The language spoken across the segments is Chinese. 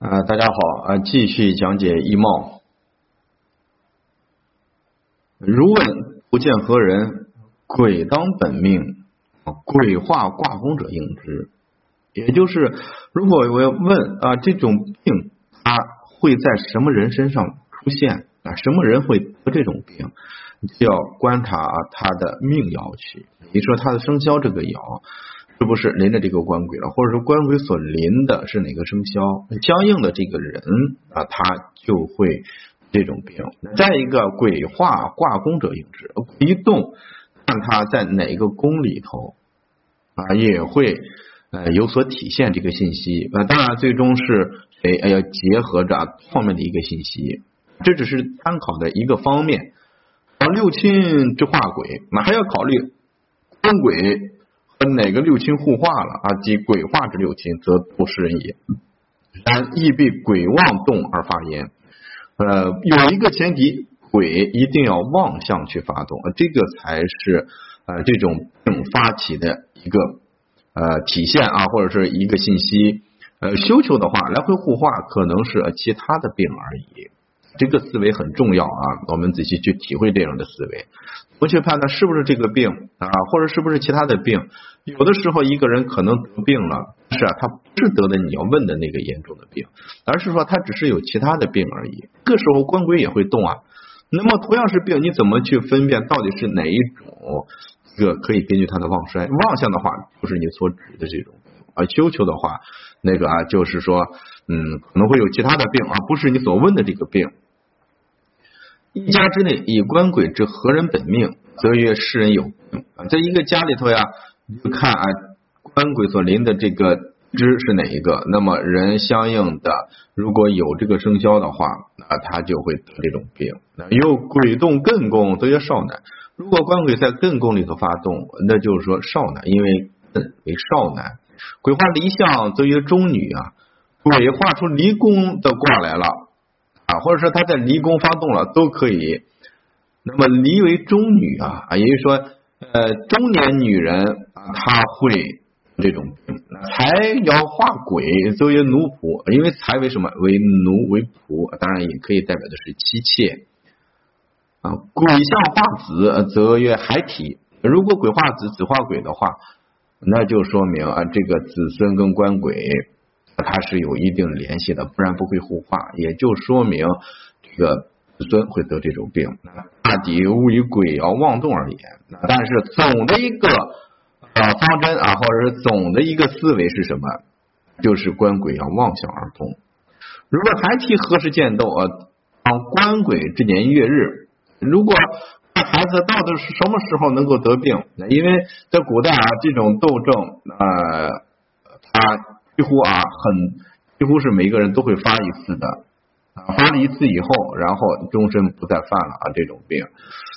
啊，大家好啊，继续讲解易貌。如问不见何人，鬼当本命，鬼化卦宫者应之。也就是，如果我要问啊，这种病它会在什么人身上出现啊？什么人会得这种病？就要观察他的命爻去。你说他的生肖这个爻。是不是临着这个官鬼了，或者说官鬼所临的是哪个生肖，相应的这个人啊，他就会这种病。再一个，鬼化卦宫者应之，一动看他在哪个宫里头啊，也会呃有所体现这个信息。那当然，最终是谁要结合着后面的一个信息，这只是参考的一个方面。啊，六亲之化鬼，那还要考虑官鬼。跟哪个六亲互化了啊？即鬼化之六亲，则不是人也。然亦被鬼妄动而发言。呃，有一个前提，鬼一定要妄向去发动，这个才是呃这种病发起的一个呃体现啊，或者是一个信息。呃，休求的话，来回互化可能是其他的病而已。这个思维很重要啊，我们仔细去体会这样的思维，不去判断是不是这个病啊，或者是不是其他的病。有的时候一个人可能得病了，是啊，他不是得的你要问的那个严重的病，而是说他只是有其他的病而已。这时候官鬼也会动啊。那么同样是病，你怎么去分辨到底是哪一种？这个可以根据他的旺衰，旺相的话不是你所指的这种啊，休求的话，那个啊就是说，嗯，可能会有其他的病啊，不是你所问的这个病。一家之内以官鬼之何人本命，则曰世人有病啊。在一个家里头呀。就看啊，官鬼所临的这个支是哪一个？那么人相应的，如果有这个生肖的话，那他就会得这种病。那有鬼动艮宫，则曰少男。如果官鬼在艮宫里头发动，那就是说少男，因为艮为少男。鬼化离相，则曰中女啊。鬼画出离宫的卦来了啊，或者说他在离宫发动了，都可以。那么离为中女啊，也就是说，呃，中年女人。她会这种病，财爻化鬼，则曰奴仆。因为财为什么为奴为仆？当然也可以代表的是妻妾啊。鬼象化子，则曰孩体。如果鬼化子，子化鬼的话，那就说明啊，这个子孙跟官鬼它是有一定联系的，不然不会互化。也就说明这个子孙会得这种病。大抵物与鬼爻妄动而言。但是总的一个。呃，方针啊，或者是总的一个思维是什么？就是官鬼要妄想而通。如果还提何时见斗啊？当官鬼之年月日，如果孩子到底是什么时候能够得病？因为在古代啊，这种斗症啊，他几乎啊，很几乎是每个人都会发一次的，发了一次以后，然后终身不再犯了啊，这种病。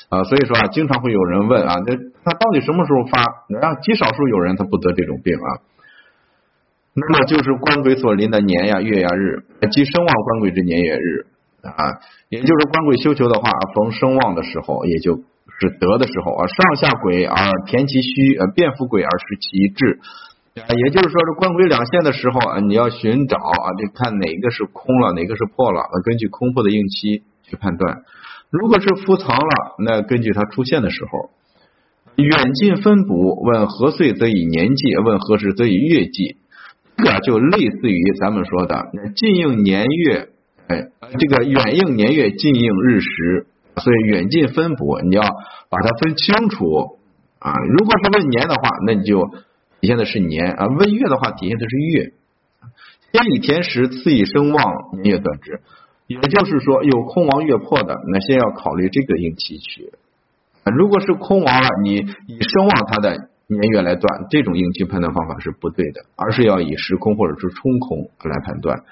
啊，所以说啊，经常会有人问啊，那他到底什么时候发？然后极少数有人他不得这种病啊。那么就是官鬼所临的年呀、月呀、日，即生旺官鬼之年月日啊，也就是官鬼休囚的话，逢生旺的时候，也就是得的时候啊，上下鬼而填其虚，呃，变复鬼而失其志啊，也就是说，这官鬼两线的时候啊，你要寻找啊，就看哪个是空了，哪个是破了，根据空破的应期去判断。如果是伏藏了，那根据它出现的时候，远近分补，问何岁则以年纪，问何时则以月纪，这个就类似于咱们说的近应年月，哎，这个远应年月，近应日时，所以远近分补你要把它分清楚啊。如果是问年的话，那你就体现的是年啊；问月的话，体现的是月。先以天时，次以生旺，年月断之。也就是说，有空亡月破的，那先要考虑这个应期去。如果是空亡了，你以生旺它的年月来断，这种应期判断方法是不对的，而是要以时空或者是冲空来判断。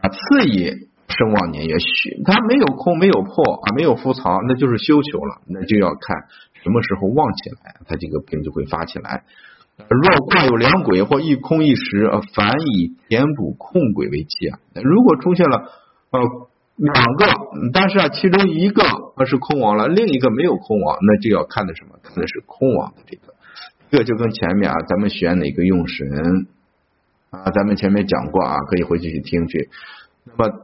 啊，次以生旺年月，它没有空没有破啊，没有伏藏，那就是休囚了，那就要看什么时候旺起来，它这个病就会发起来。若卦有两鬼或一空一实，反以填补空鬼为期啊。如果出现了。呃，两个，但是啊，其中一个是空亡了，另一个没有空亡，那就要看的什么？看的是空亡的这个，这个就跟前面啊，咱们选哪个用神啊，咱们前面讲过啊，可以回去去听去。那么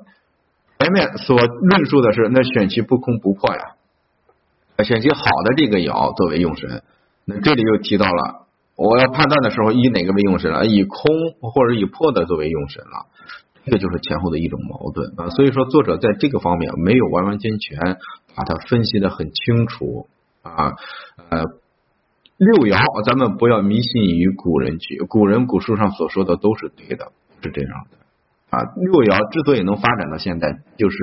前面所论述的是，那选其不空不破呀，选其好的这个爻作为用神。那这里又提到了，我要判断的时候以哪个为用神了？以空或者以破的作为用神了。这就是前后的一种矛盾啊。所以说，作者在这个方面没有完完全全把它分析的很清楚啊。呃，六爻咱们不要迷信于古人去，古人古书上所说的都是对的，是这样的啊。六爻之所以能发展到现在，就是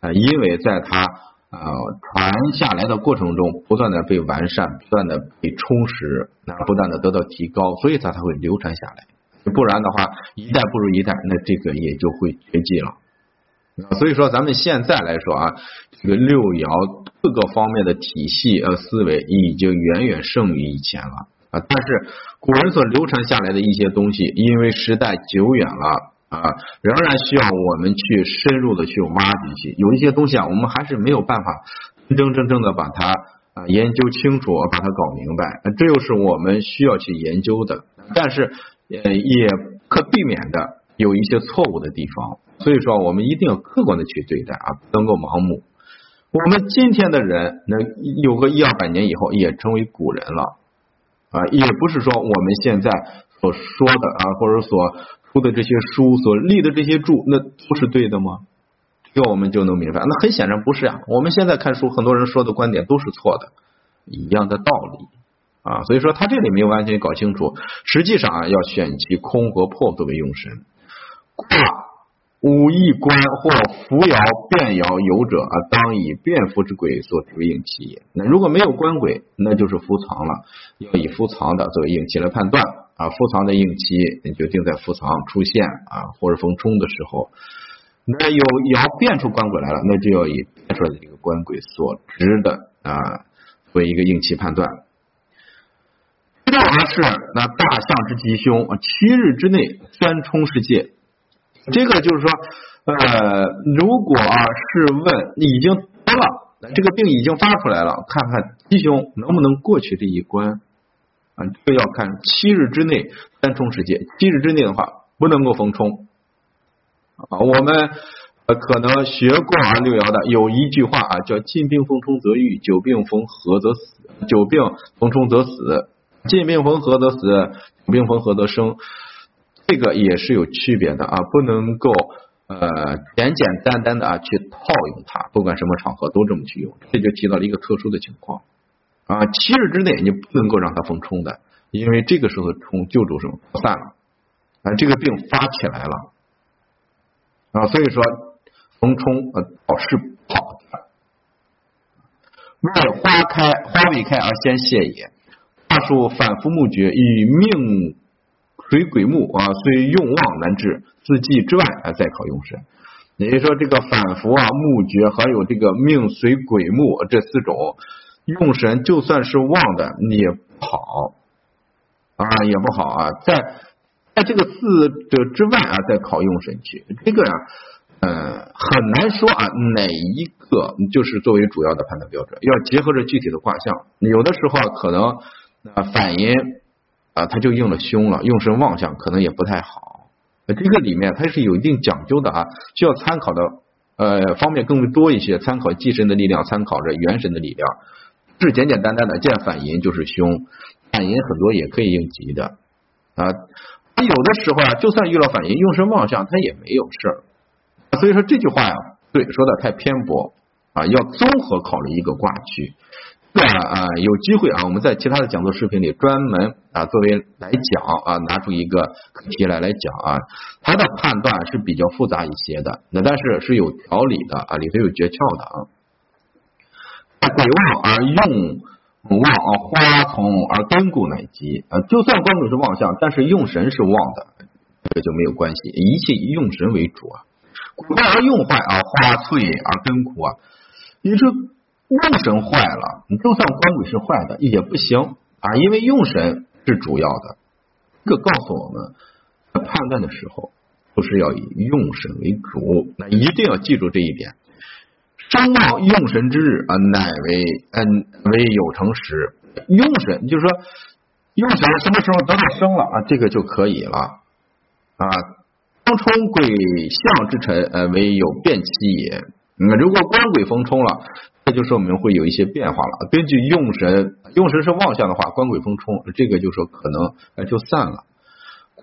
呃，因为在它。啊，传下来的过程中，不断的被完善，不断的被充实，那不断的得到提高，所以它才会流传下来。不然的话，一代不如一代，那这个也就会绝迹了。所以说，咱们现在来说啊，这个六爻各个方面的体系呃思维已经远远胜于以前了啊。但是古人所流传下来的一些东西，因为时代久远了。啊，仍然需要我们去深入的去挖掘去，有一些东西啊，我们还是没有办法真真正正的把它啊研究清楚，把它搞明白，这又是我们需要去研究的。但是呃，也可避免的有一些错误的地方，所以说我们一定要客观的去对待啊，不能够盲目。我们今天的人，那有个一二百年以后也成为古人了啊，也不是说我们现在所说的啊，或者所。出的这些书所立的这些注，那都是对的吗？这我们就能明白。那很显然不是呀。我们现在看书，很多人说的观点都是错的，一样的道理啊。所以说他这里没有完全搞清楚。实际上啊，要选其空和破作为用神。五义官或扶摇变爻有者啊，当以变符之鬼所为应期也。那如果没有官鬼，那就是伏藏了，要以伏藏的作为应期来判断啊。伏藏的应期，你就定在伏藏出现啊，或者逢冲的时候。那有爻变出官鬼来了，那就要以变出来的这个官鬼所值的啊为一个应期判断。第二是那大象之吉凶，七日之内三冲世界。这个就是说，呃，如果啊是问已经得了，这个病已经发出来了，看看吉凶能不能过去这一关啊？这要看七日之内三冲时间，七日之内的话不能够逢冲啊。我们呃可能学过啊六爻的有一句话啊，叫近病逢冲则愈，久病逢合则死。久病逢冲则死，近病逢合则死，病逢合则生。这个也是有区别的啊，不能够呃简简单单的啊去套用它，不管什么场合都这么去用，这就提到了一个特殊的情况啊，七日之内你不能够让它逢冲的，因为这个时候冲救助什么散了啊，这个病发起来了啊，所以说逢冲呃倒是好的。为花开花未开而先谢也，话术反复木绝与命。水鬼木啊，虽用旺难治，四季之外啊再考用神。也就是说，这个反复啊、木绝，还有这个命随鬼木这四种用神，就算是旺的你也不好啊，也不好啊。在在这个四者之外啊，再考用神去，这个呀，呃，很难说啊，哪一个就是作为主要的判断标准？要结合着具体的卦象，有的时候可能啊反阴。啊，他就用了凶了，用神旺相可能也不太好。这个里面它是有一定讲究的啊，需要参考的呃方面更多一些，参考忌神的力量，参考着元神的力量。是简简单单的见反银就是凶，反银很多也可以应吉的啊。有的时候啊，就算遇到反银，用神旺相他也没有事儿。所以说这句话呀，对，说的太偏颇啊，要综合考虑一个卦去。那啊，有机会啊，我们在其他的讲座视频里专门啊，作为来讲啊，拿出一个课题来来讲啊，它的判断是比较复杂一些的，那但是是有条理的啊，里头有诀窍的啊。鬼旺而用旺啊，花从而根固乃吉啊，就算光主是旺相，但是用神是旺的，这就没有关系，一切以用神为主啊。鬼旺而用坏啊，花脆而根枯啊，你说。用神坏了，你就算官鬼是坏的也不行啊，因为用神是主要的。这告诉我们，判断的时候不是要以用神为主，那一定要记住这一点。生旺用神之日啊，乃为嗯为有成时。用神就是说用神什么时候得到生了啊，这个就可以了啊，冲冲鬼相之辰，呃，为有变期也。那如果官鬼逢冲了，这就说明会有一些变化了。根据用神，用神是旺相的话，官鬼逢冲，这个就说可能就散了。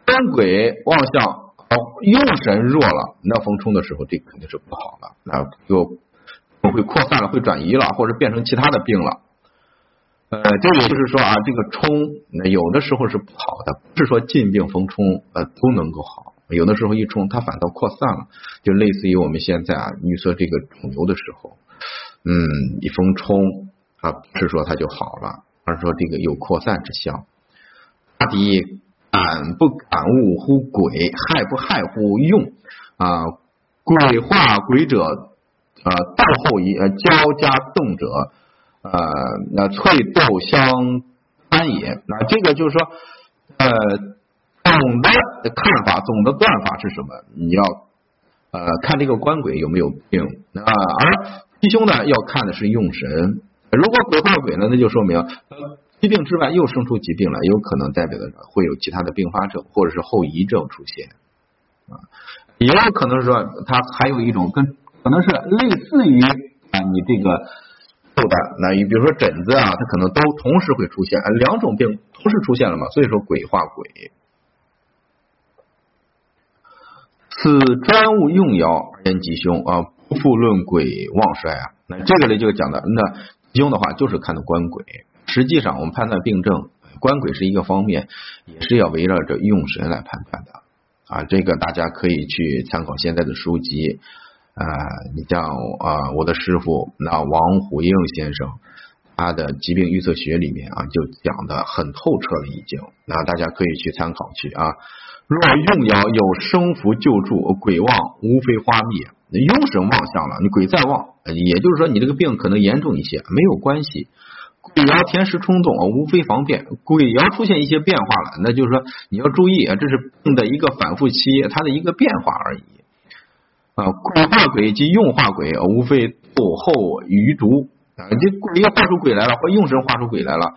官鬼旺相，哦用神弱了，那逢冲的时候，这肯定是不好了，那就会扩散了，会转移了，或者变成其他的病了。呃，这个就是说啊，这个冲，有的时候是不好的，不是说进病逢冲呃都能够好，有的时候一冲它反倒扩散了，就类似于我们现在啊预测这个肿瘤的时候，嗯，一逢冲啊不是说它就好了，而是说这个有扩散之象。大抵感不感物乎鬼，害不害乎用啊？鬼化鬼者啊，道后一呃交加动者。呃，那脆豆相安也，那这个就是说，呃，总的看法，总的断法是什么？你要呃看这个官鬼有没有病啊，而吉凶呢要看的是用神。如果鬼化鬼呢，那就说明疾病之外又生出疾病来，有可能代表的会有其他的并发症或者是后遗症出现啊，也有可能说它还有一种跟可能是类似于啊你这个痘。的，那你比如说疹子啊，它可能都同时会出现，两种病同时出现了嘛，所以说鬼化鬼。此专务用爻而言吉凶啊，不复论鬼旺衰啊。那这个呢就讲的，那吉凶的话就是看的官鬼。实际上我们判断病症，官鬼是一个方面，也是要围绕着用神来判断的啊。这个大家可以去参考现在的书籍。啊，你像啊，我的师傅那王虎英先生，他的疾病预测学里面啊，就讲的很透彻了，已经。那大家可以去参考去啊。若用爻有生福救助，鬼旺无非花灭，用神望相了，你鬼再望，也就是说你这个病可能严重一些，没有关系。鬼爻填时冲动，无非防变。鬼爻出现一些变化了，那就是说你要注意啊，这是病的一个反复期，它的一个变化而已。啊，鬼化鬼及用化鬼，无非斗后余毒啊！这鬼要化出鬼来了，或用神化出鬼来了，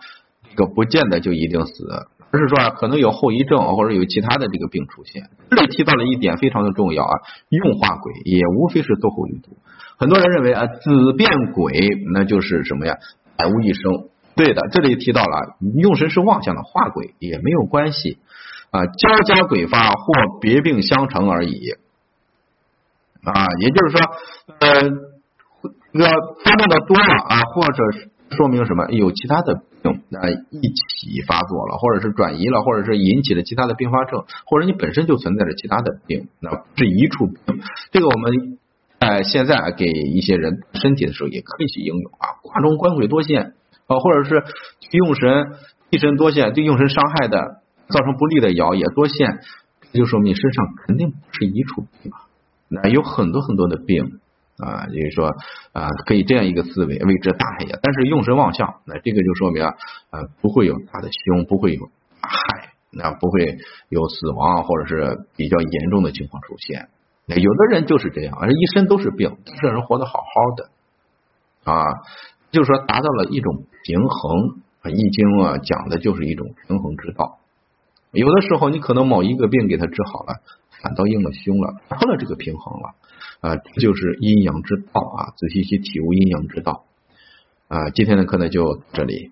这个不见得就一定死，而是说可能有后遗症，或者有其他的这个病出现。这里提到了一点非常的重要啊，用化鬼也无非是斗后余毒。很多人认为啊，子变鬼那就是什么呀？百无一生。对的，这里提到了用神是妄想的，化鬼也没有关系啊，交加鬼发或别病相成而已。啊，也就是说，呃，这个发作的多了啊，或者说明什么？有其他的病啊一起发作了，或者是转移了，或者是引起了其他的并发症，或者你本身就存在着其他的病，那是一处病。这个我们在现在给一些人身体的时候也可以去应用啊，卦中官鬼多线啊，或者是用神一神多线，对用神伤害的造成不利的爻也多线，这就说明身上肯定不是一处病啊。那有很多很多的病啊，就是说啊，可以这样一个思维为之大害也。但是用神旺相，那这个就说明啊，不会有大的凶，不会有大害，那不会有死亡或者是比较严重的情况出现。那有的人就是这样，而一身都是病，这人活得好好的啊，就是说达到了一种平衡。易经啊讲的就是一种平衡之道。有的时候你可能某一个病给他治好了。反倒硬了凶了，破了这个平衡了啊，这就是阴阳之道啊！仔细去体悟阴阳之道啊！今天的课呢就这里。